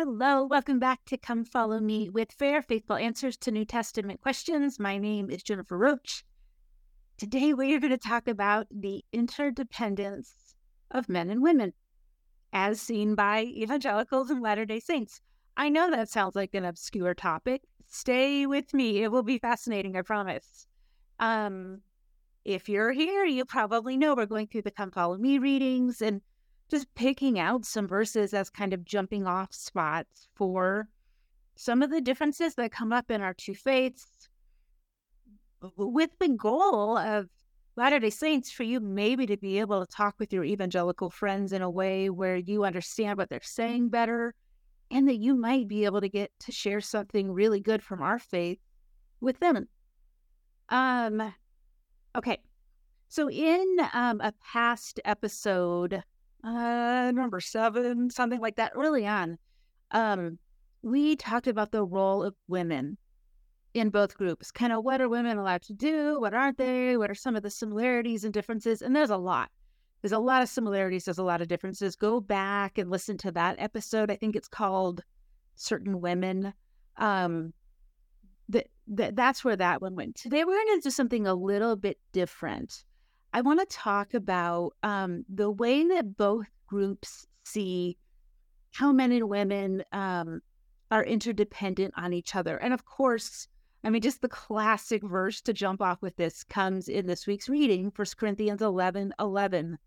Hello, welcome back to Come Follow Me with Fair, Faithful Answers to New Testament Questions. My name is Jennifer Roach. Today we are going to talk about the interdependence of men and women as seen by evangelicals and Latter day Saints. I know that sounds like an obscure topic. Stay with me, it will be fascinating, I promise. Um, if you're here, you probably know we're going through the Come Follow Me readings and just picking out some verses as kind of jumping off spots for some of the differences that come up in our two faiths with the goal of Latter day Saints for you maybe to be able to talk with your evangelical friends in a way where you understand what they're saying better and that you might be able to get to share something really good from our faith with them. Um okay. So in um, a past episode uh, number seven, something like that, early on, um, we talked about the role of women in both groups. Kind of what are women allowed to do? What aren't they? What are some of the similarities and differences? And there's a lot. There's a lot of similarities. There's a lot of differences. Go back and listen to that episode. I think it's called Certain Women. Um, that, that that's where that one went. Today we're going to do something a little bit different. I want to talk about um, the way that both groups see how men and women um, are interdependent on each other. And of course, I mean, just the classic verse to jump off with this comes in this week's reading, 1 Corinthians 11 11.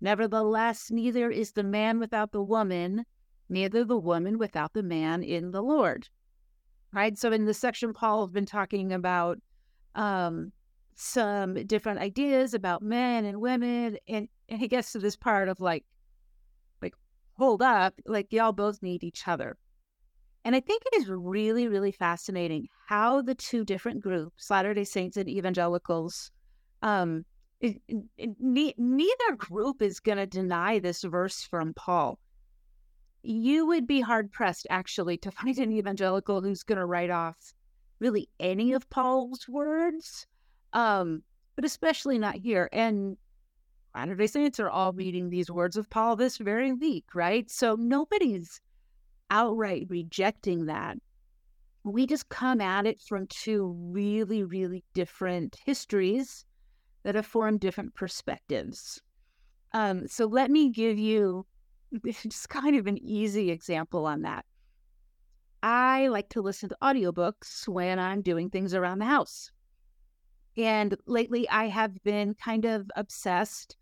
Nevertheless, neither is the man without the woman, neither the woman without the man in the Lord. Right. So in this section, Paul has been talking about um, some different ideas about men and women and, and he gets to this part of like like hold up like y'all both need each other. And i think it is really really fascinating how the two different groups latter day saints and evangelicals um it, it, it, neither group is going to deny this verse from paul. You would be hard pressed actually to find an evangelical who's going to write off really any of paul's words um, but especially not here. And Latter day Saints are all reading these words of Paul this very week, right? So nobody's outright rejecting that. We just come at it from two really, really different histories that have formed different perspectives. Um, so let me give you just kind of an easy example on that. I like to listen to audiobooks when I'm doing things around the house. And lately, I have been kind of obsessed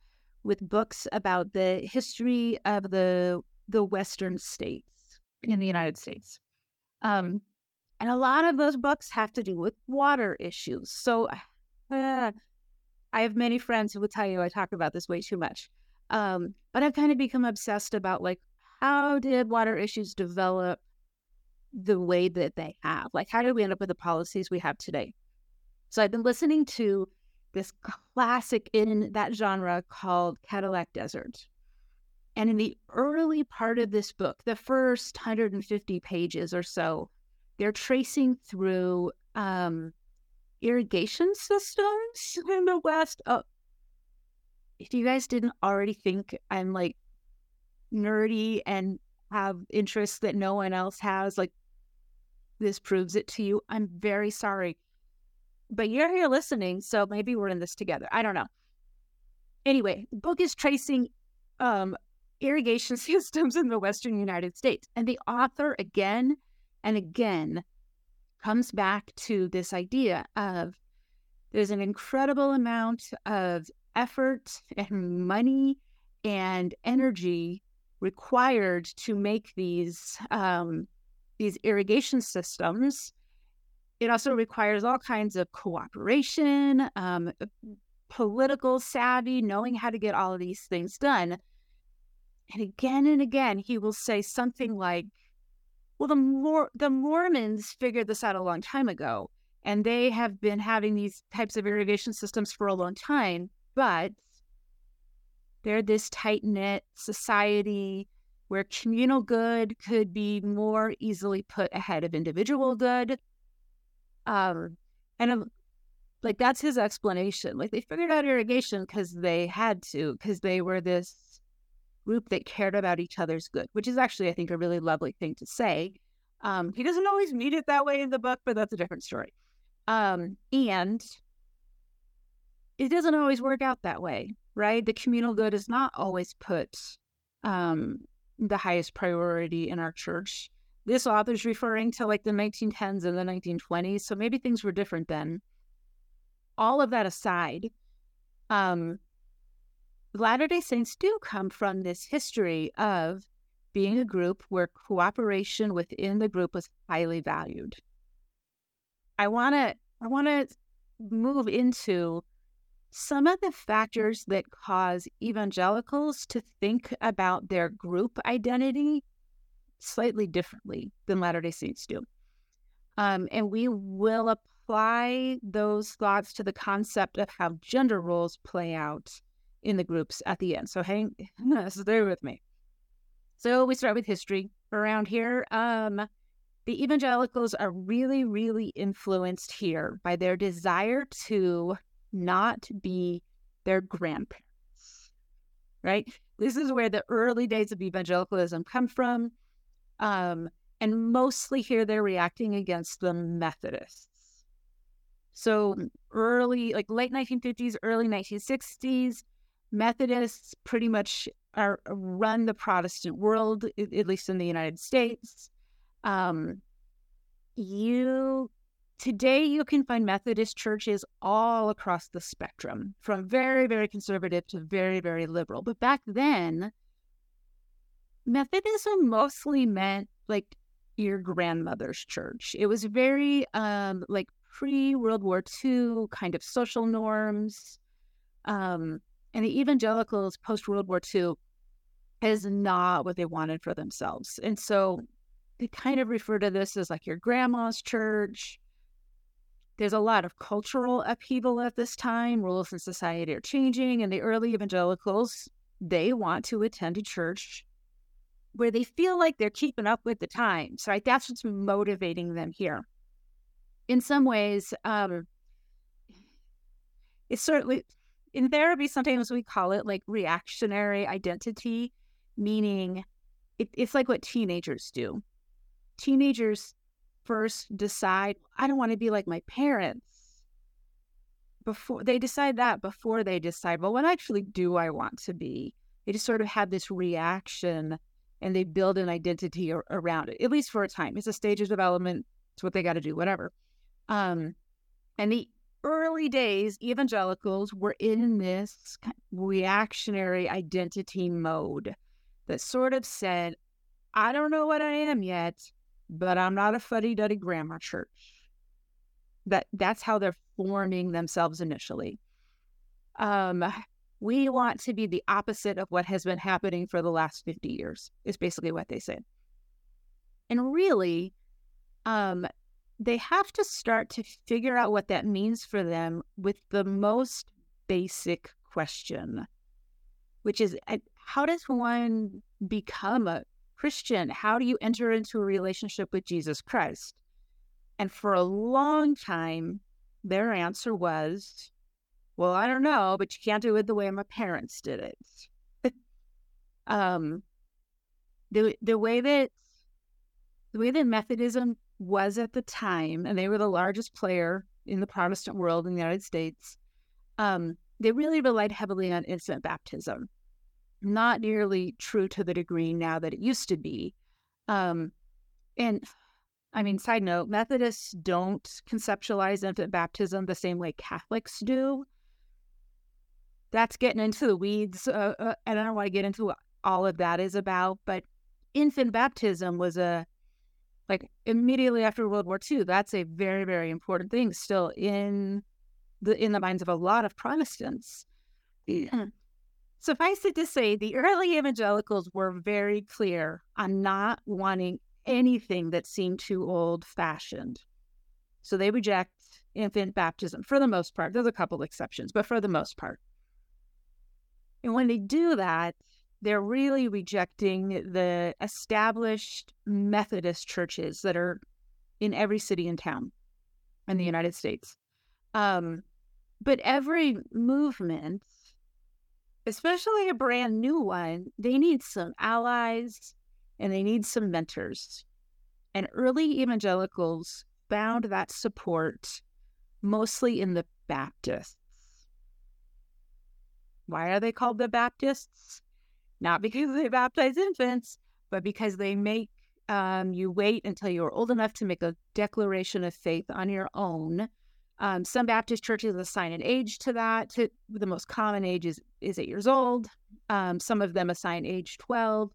with books about the history of the the Western states in the United States. Um, and a lot of those books have to do with water issues. So uh, I have many friends who will tell you I talk about this way too much. Um, but I've kind of become obsessed about like how did water issues develop the way that they have? Like how did we end up with the policies we have today? So I've been listening to this classic in that genre called Cadillac Desert. And in the early part of this book, the first 150 pages or so, they're tracing through um, irrigation systems in the West. Oh, if you guys didn't already think I'm like nerdy and have interests that no one else has, like this proves it to you. I'm very sorry but you're here listening, so maybe we're in this together. I don't know. Anyway, the book is tracing um, irrigation systems in the Western United States. And the author, again and again, comes back to this idea of there's an incredible amount of effort and money and energy required to make these um, these irrigation systems it also requires all kinds of cooperation, um, political savvy, knowing how to get all of these things done. And again and again, he will say something like, well, the more the Mormons figured this out a long time ago, and they have been having these types of irrigation systems for a long time, but they're this tight knit society where communal good could be more easily put ahead of individual good. Um, and I'm, like that's his explanation. Like they figured out irrigation because they had to, because they were this group that cared about each other's good, which is actually, I think, a really lovely thing to say. Um, he doesn't always mean it that way in the book, but that's a different story. Um, and it doesn't always work out that way, right? The communal good is not always put um, the highest priority in our church. This author's referring to like the 1910s and the 1920s, so maybe things were different then. All of that aside, um, Latter day Saints do come from this history of being a group where cooperation within the group was highly valued. I want to I want to move into some of the factors that cause evangelicals to think about their group identity slightly differently than Latter day Saints do. Um, and we will apply those thoughts to the concept of how gender roles play out in the groups at the end. So hang, stay with me. So we start with history around here. Um, the evangelicals are really, really influenced here by their desire to not be their grandparents, right? This is where the early days of evangelicalism come from. Um, and mostly here they're reacting against the Methodists. So early, like late 1950s, early 1960s, Methodists pretty much are run the Protestant world, at least in the United States. Um, you today you can find Methodist churches all across the spectrum, from very very conservative to very very liberal. But back then, Methodism mostly meant like your grandmother's church. It was very um, like pre World War II kind of social norms. Um, and the evangelicals post World War II is not what they wanted for themselves. And so they kind of refer to this as like your grandma's church. There's a lot of cultural upheaval at this time. Rules in society are changing, and the early evangelicals, they want to attend a church where they feel like they're keeping up with the times, right? That's what's motivating them here. In some ways, um, it's certainly in therapy, sometimes we call it like reactionary identity, meaning it, it's like what teenagers do. Teenagers first decide, I don't want to be like my parents. Before they decide that, before they decide, well, what actually do I want to be? They just sort of have this reaction and they build an identity around it, at least for a time. It's a stage of development. It's what they got to do, whatever. Um, and the early days, evangelicals were in this reactionary identity mode that sort of said, I don't know what I am yet, but I'm not a fuddy duddy grammar church. That that's how they're forming themselves initially. Um, we want to be the opposite of what has been happening for the last 50 years, is basically what they say. And really, um, they have to start to figure out what that means for them with the most basic question, which is how does one become a Christian? How do you enter into a relationship with Jesus Christ? And for a long time, their answer was, well, I don't know, but you can't do it the way my parents did it. um, the the way that the way that Methodism was at the time, and they were the largest player in the Protestant world in the United States, um, they really relied heavily on infant baptism. Not nearly true to the degree now that it used to be. Um, and I mean, side note, Methodists don't conceptualize infant baptism the same way Catholics do. That's getting into the weeds, uh, uh, and I don't want to get into what all of that is about, but infant baptism was a like immediately after World War II, that's a very, very important thing still in the in the minds of a lot of Protestants. Yeah. Suffice it to say, the early evangelicals were very clear on not wanting anything that seemed too old fashioned. So they reject infant baptism for the most part. There's a couple exceptions, but for the most part. And when they do that, they're really rejecting the established Methodist churches that are in every city and town in the mm-hmm. United States. Um, but every movement especially a brand new one, they need some allies and they need some mentors. And early evangelicals found that support mostly in the Baptists. Why are they called the Baptists? Not because they baptize infants, but because they make um, you wait until you're old enough to make a declaration of faith on your own. Um, some Baptist churches assign an age to that. To, the most common age is, is eight years old. Um, some of them assign age 12.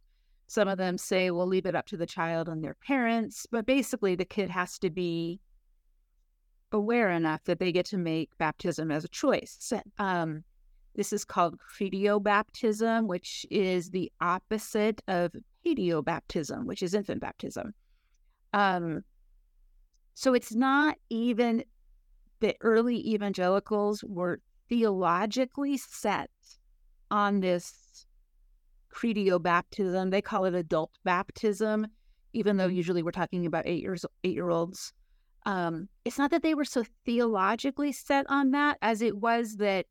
Some of them say, we'll leave it up to the child and their parents. But basically, the kid has to be aware enough that they get to make baptism as a choice. Um, this is called credo baptism, which is the opposite of paedo baptism, which is infant baptism. Um, so it's not even the early evangelicals were theologically set on this credo baptism. They call it adult baptism, even though usually we're talking about eight years eight year olds. Um, it's not that they were so theologically set on that as it was that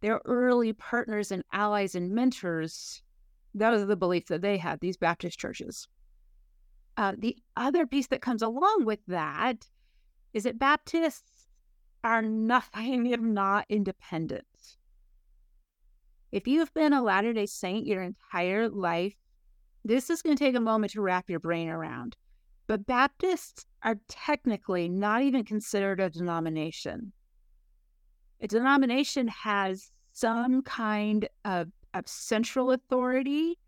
their early partners and allies and mentors, that was the belief that they had, these Baptist churches. Uh, the other piece that comes along with that is that Baptists are nothing if not independent. If you've been a Latter day Saint your entire life, this is going to take a moment to wrap your brain around. But Baptists are technically not even considered a denomination a denomination has some kind of, of central authority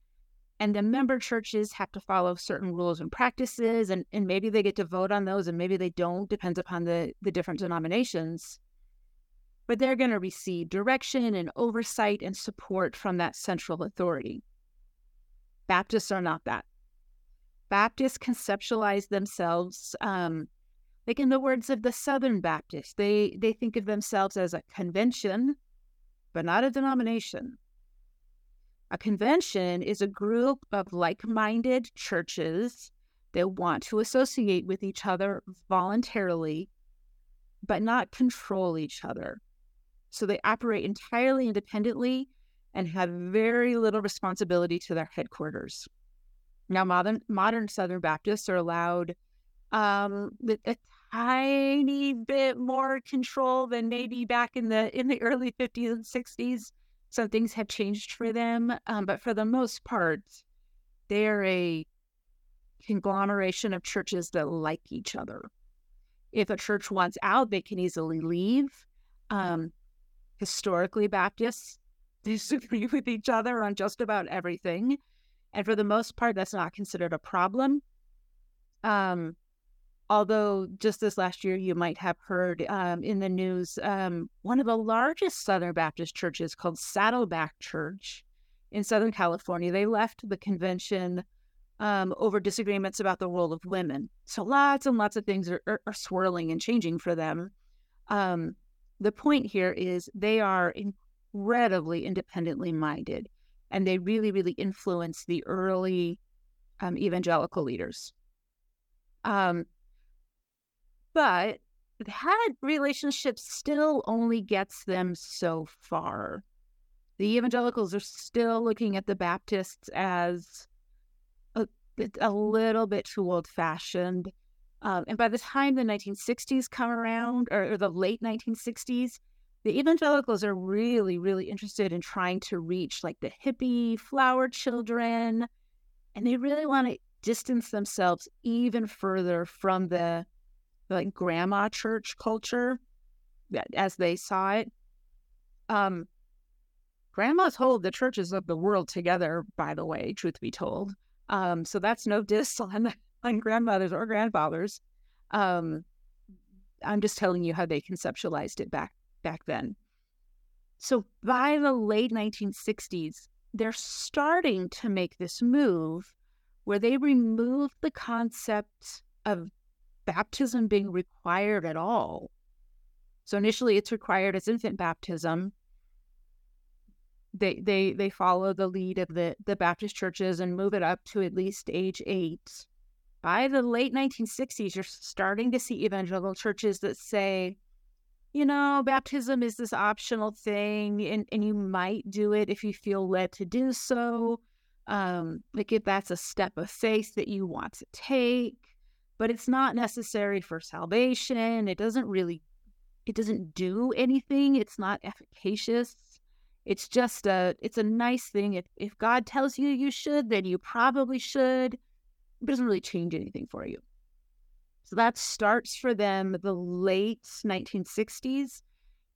and the member churches have to follow certain rules and practices and, and maybe they get to vote on those and maybe they don't depends upon the, the different denominations. But they're going to receive direction and oversight and support from that central authority. Baptists are not that. Baptists conceptualize themselves um, like in the words of the Southern Baptists, they, they think of themselves as a convention, but not a denomination. A convention is a group of like minded churches that want to associate with each other voluntarily, but not control each other. So they operate entirely independently and have very little responsibility to their headquarters. Now, modern, modern Southern Baptists are allowed um, a tiny bit more control than maybe back in the in the early 50s and 60s. Some things have changed for them, um, but for the most part, they're a conglomeration of churches that like each other. If a church wants out, they can easily leave. Um, historically, Baptists disagree with each other on just about everything. And for the most part, that's not considered a problem. Um, although just this last year you might have heard um, in the news um, one of the largest southern baptist churches called saddleback church in southern california. They left the convention um, over disagreements about the role of women. So lots and lots of things are, are, are swirling and changing for them. Um, the point here is they are incredibly independently minded and they really really influence the early um, evangelical leaders. Um, but that relationship still only gets them so far. The evangelicals are still looking at the Baptists as a, a little bit too old fashioned. Um, and by the time the 1960s come around, or, or the late 1960s, the evangelicals are really, really interested in trying to reach like the hippie flower children. And they really want to distance themselves even further from the like grandma church culture as they saw it. Um, grandmas hold the churches of the world together, by the way, truth be told. Um, so that's no diss on, on grandmothers or grandfathers. Um, I'm just telling you how they conceptualized it back back then. So by the late 1960s, they're starting to make this move where they remove the concept of baptism being required at all. So initially it's required as infant baptism. They they they follow the lead of the, the Baptist churches and move it up to at least age eight. By the late 1960s, you're starting to see evangelical churches that say you know, baptism is this optional thing, and, and you might do it if you feel led to do so. Um, like if that's a step of faith that you want to take, but it's not necessary for salvation. It doesn't really, it doesn't do anything. It's not efficacious. It's just a, it's a nice thing. If if God tells you you should, then you probably should. It doesn't really change anything for you. So that starts for them the late 1960s.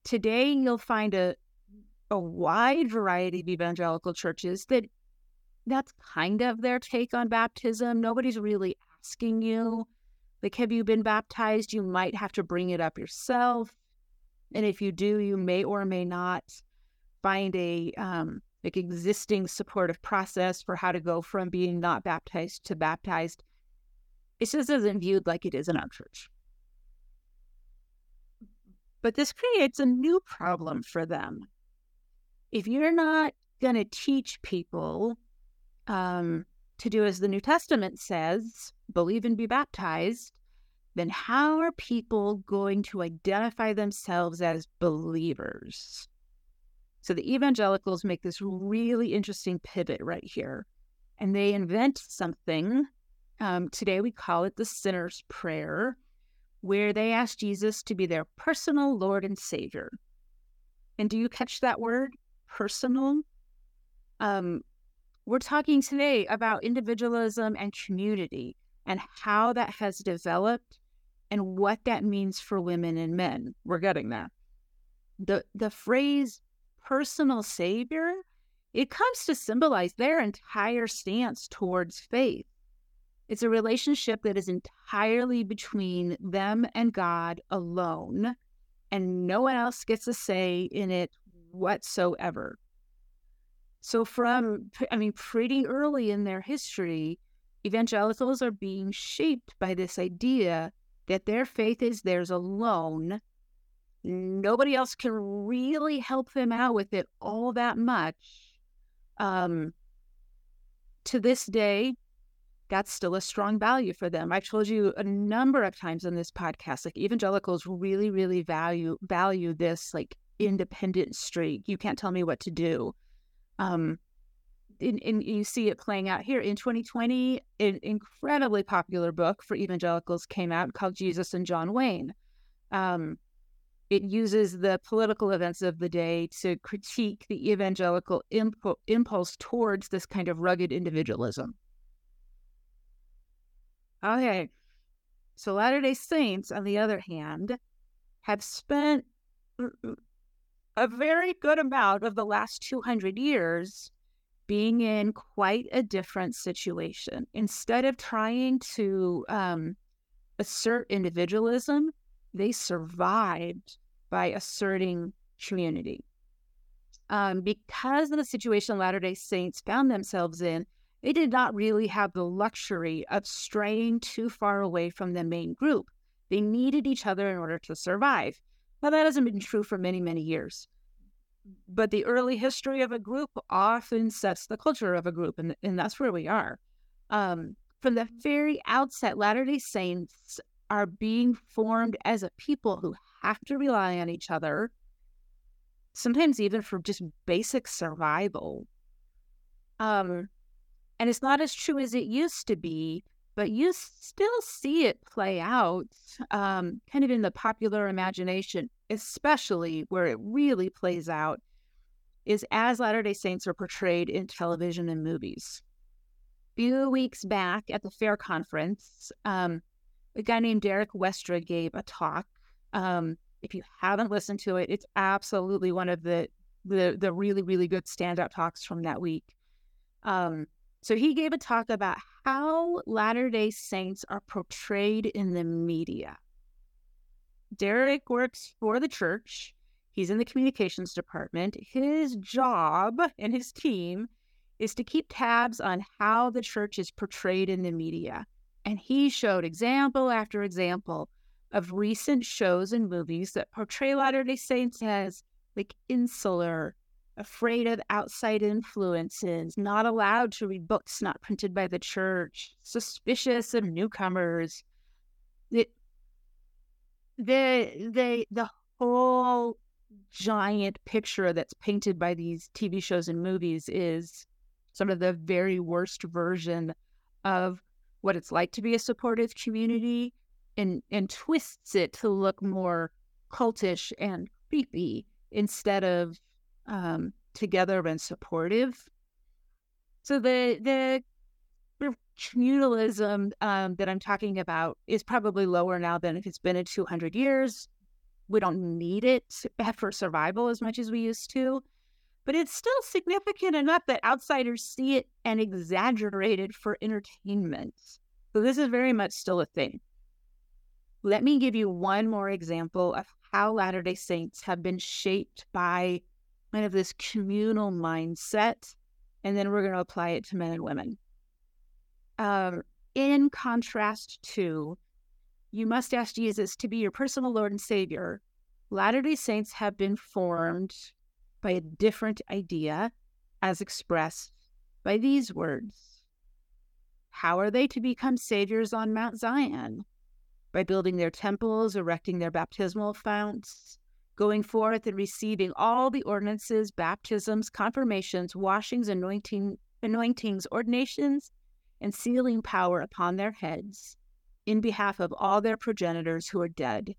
Today, you'll find a, a wide variety of evangelical churches that that's kind of their take on baptism. Nobody's really asking you, like, have you been baptized? You might have to bring it up yourself. And if you do, you may or may not find a um, like existing supportive process for how to go from being not baptized to baptized it just isn't viewed like it is in our church. But this creates a new problem for them. If you're not going to teach people um, to do as the New Testament says, believe and be baptized, then how are people going to identify themselves as believers? So the evangelicals make this really interesting pivot right here. And they invent something um, today we call it the sinner's prayer, where they ask Jesus to be their personal Lord and Savior. And do you catch that word, personal? Um, we're talking today about individualism and community and how that has developed and what that means for women and men. We're getting that. The the phrase personal savior, it comes to symbolize their entire stance towards faith. It's a relationship that is entirely between them and God alone, and no one else gets a say in it whatsoever. So, from, I mean, pretty early in their history, evangelicals are being shaped by this idea that their faith is theirs alone. Nobody else can really help them out with it all that much. Um, to this day, that's still a strong value for them. I've told you a number of times on this podcast, like evangelicals really, really value value this like independent streak. You can't tell me what to do. Um, and, and you see it playing out here in 2020. An incredibly popular book for evangelicals came out called Jesus and John Wayne. Um, it uses the political events of the day to critique the evangelical impo- impulse towards this kind of rugged individualism. Okay. So Latter day Saints, on the other hand, have spent a very good amount of the last 200 years being in quite a different situation. Instead of trying to um, assert individualism, they survived by asserting community. Um, because of the situation Latter day Saints found themselves in, they did not really have the luxury of straying too far away from the main group. They needed each other in order to survive. Now, that hasn't been true for many, many years. But the early history of a group often sets the culture of a group, and, and that's where we are. Um, from the very outset, Latter day Saints are being formed as a people who have to rely on each other, sometimes even for just basic survival. Um, and it's not as true as it used to be, but you still see it play out um, kind of in the popular imagination, especially where it really plays out is as Latter day Saints are portrayed in television and movies. A few weeks back at the FAIR conference, um, a guy named Derek Westra gave a talk. Um, if you haven't listened to it, it's absolutely one of the the, the really, really good standout talks from that week. Um, so he gave a talk about how Latter day Saints are portrayed in the media. Derek works for the church. He's in the communications department. His job and his team is to keep tabs on how the church is portrayed in the media. And he showed example after example of recent shows and movies that portray Latter day Saints as like insular, afraid of outside influences, not allowed to read books not printed by the church, suspicious of newcomers. The the the the whole giant picture that's painted by these TV shows and movies is sort of the very worst version of what it's like to be a supportive community and and twists it to look more cultish and creepy instead of um, together and supportive. So the the communalism um, that I'm talking about is probably lower now than if it's been in 200 years. We don't need it for survival as much as we used to, but it's still significant enough that outsiders see it and exaggerate it for entertainment. So this is very much still a thing. Let me give you one more example of how Latter day Saints have been shaped by kind of this communal mindset, and then we're going to apply it to men and women. Um, in contrast to, you must ask Jesus to be your personal Lord and Savior. Latter day Saints have been formed by a different idea as expressed by these words. How are they to become saviors on Mount Zion? by building their temples, erecting their baptismal founts, going forth and receiving all the ordinances, baptisms, confirmations, washings, anointing, anointings, ordinations, and sealing power upon their heads in behalf of all their progenitors who are dead,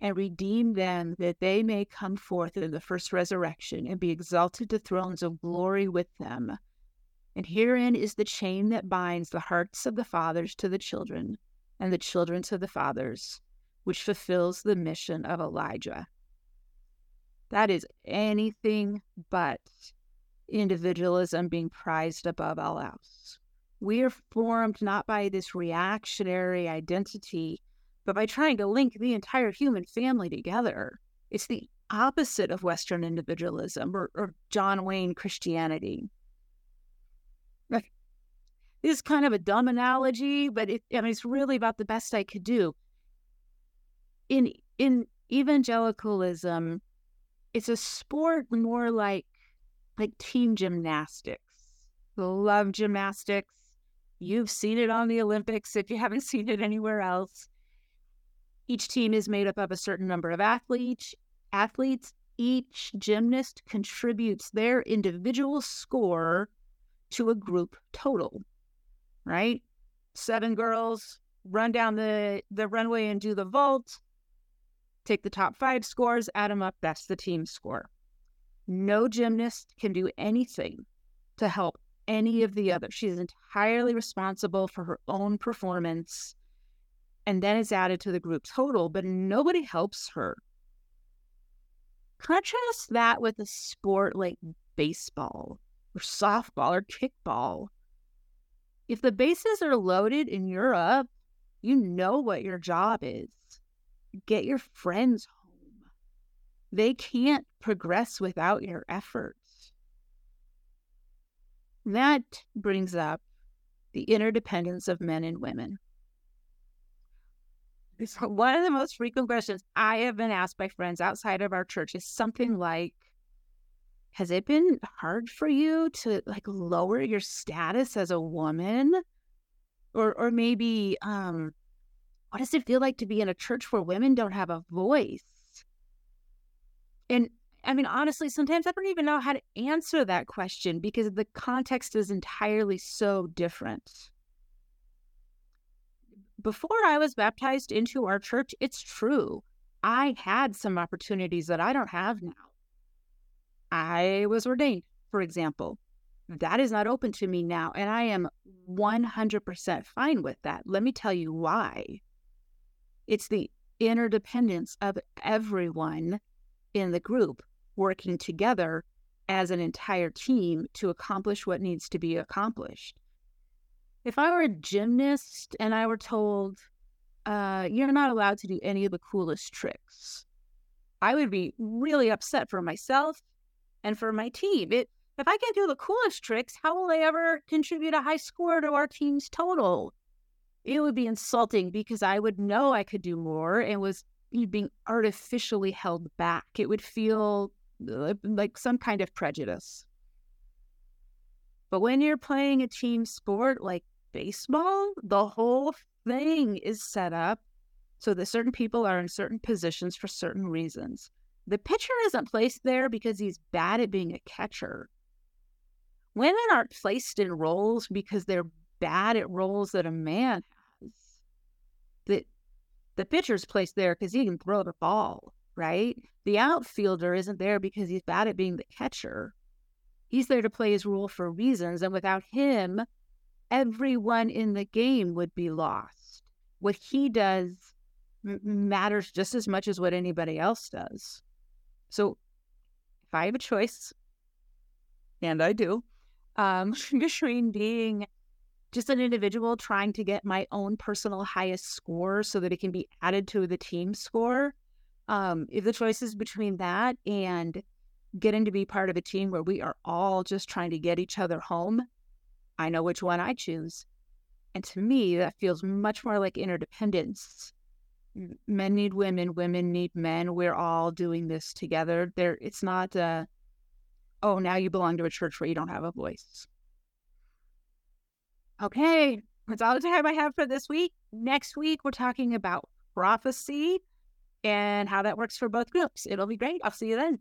and redeem them that they may come forth in the first resurrection and be exalted to thrones of glory with them. And herein is the chain that binds the hearts of the fathers to the children and the children to the fathers, which fulfills the mission of Elijah. That is anything but individualism being prized above all else. We are formed not by this reactionary identity, but by trying to link the entire human family together. It's the opposite of Western individualism or, or John Wayne Christianity this is kind of a dumb analogy, but it, I mean, it's really about the best I could do. In in evangelicalism, it's a sport more like like team gymnastics. Love gymnastics. You've seen it on the Olympics if you haven't seen it anywhere else. Each team is made up of a certain number of athletes. Athletes, each gymnast contributes their individual score to a group total right? Seven girls run down the, the runway and do the vault, take the top five scores, add them up. That's the team score. No gymnast can do anything to help any of the others. She's entirely responsible for her own performance and then it's added to the group total, but nobody helps her. Contrast that with a sport like baseball or softball or kickball if the bases are loaded and you're up, you know what your job is. Get your friends home. They can't progress without your efforts. That brings up the interdependence of men and women. One of the most frequent questions I have been asked by friends outside of our church is something like, has it been hard for you to like lower your status as a woman or or maybe um what does it feel like to be in a church where women don't have a voice and i mean honestly sometimes i don't even know how to answer that question because the context is entirely so different before i was baptized into our church it's true i had some opportunities that i don't have now I was ordained, for example. That is not open to me now. And I am 100% fine with that. Let me tell you why. It's the interdependence of everyone in the group working together as an entire team to accomplish what needs to be accomplished. If I were a gymnast and I were told, uh, you're not allowed to do any of the coolest tricks, I would be really upset for myself and for my team. It, if I can't do the coolest tricks, how will I ever contribute a high score to our team's total? It would be insulting because I would know I could do more and was being artificially held back. It would feel like some kind of prejudice. But when you're playing a team sport like baseball, the whole thing is set up so that certain people are in certain positions for certain reasons. The pitcher isn't placed there because he's bad at being a catcher. Women aren't placed in roles because they're bad at roles that a man has. The, the pitcher's placed there because he can throw the ball, right? The outfielder isn't there because he's bad at being the catcher. He's there to play his role for reasons, and without him, everyone in the game would be lost. What he does matters just as much as what anybody else does. So if I have a choice, and I do, um, between being just an individual trying to get my own personal highest score so that it can be added to the team score. Um, if the choice is between that and getting to be part of a team where we are all just trying to get each other home, I know which one I choose. And to me, that feels much more like interdependence. Men need women, women need men. We're all doing this together. There, it's not, uh, oh, now you belong to a church where you don't have a voice. Okay, that's all the time I have for this week. Next week, we're talking about prophecy and how that works for both groups. It'll be great. I'll see you then.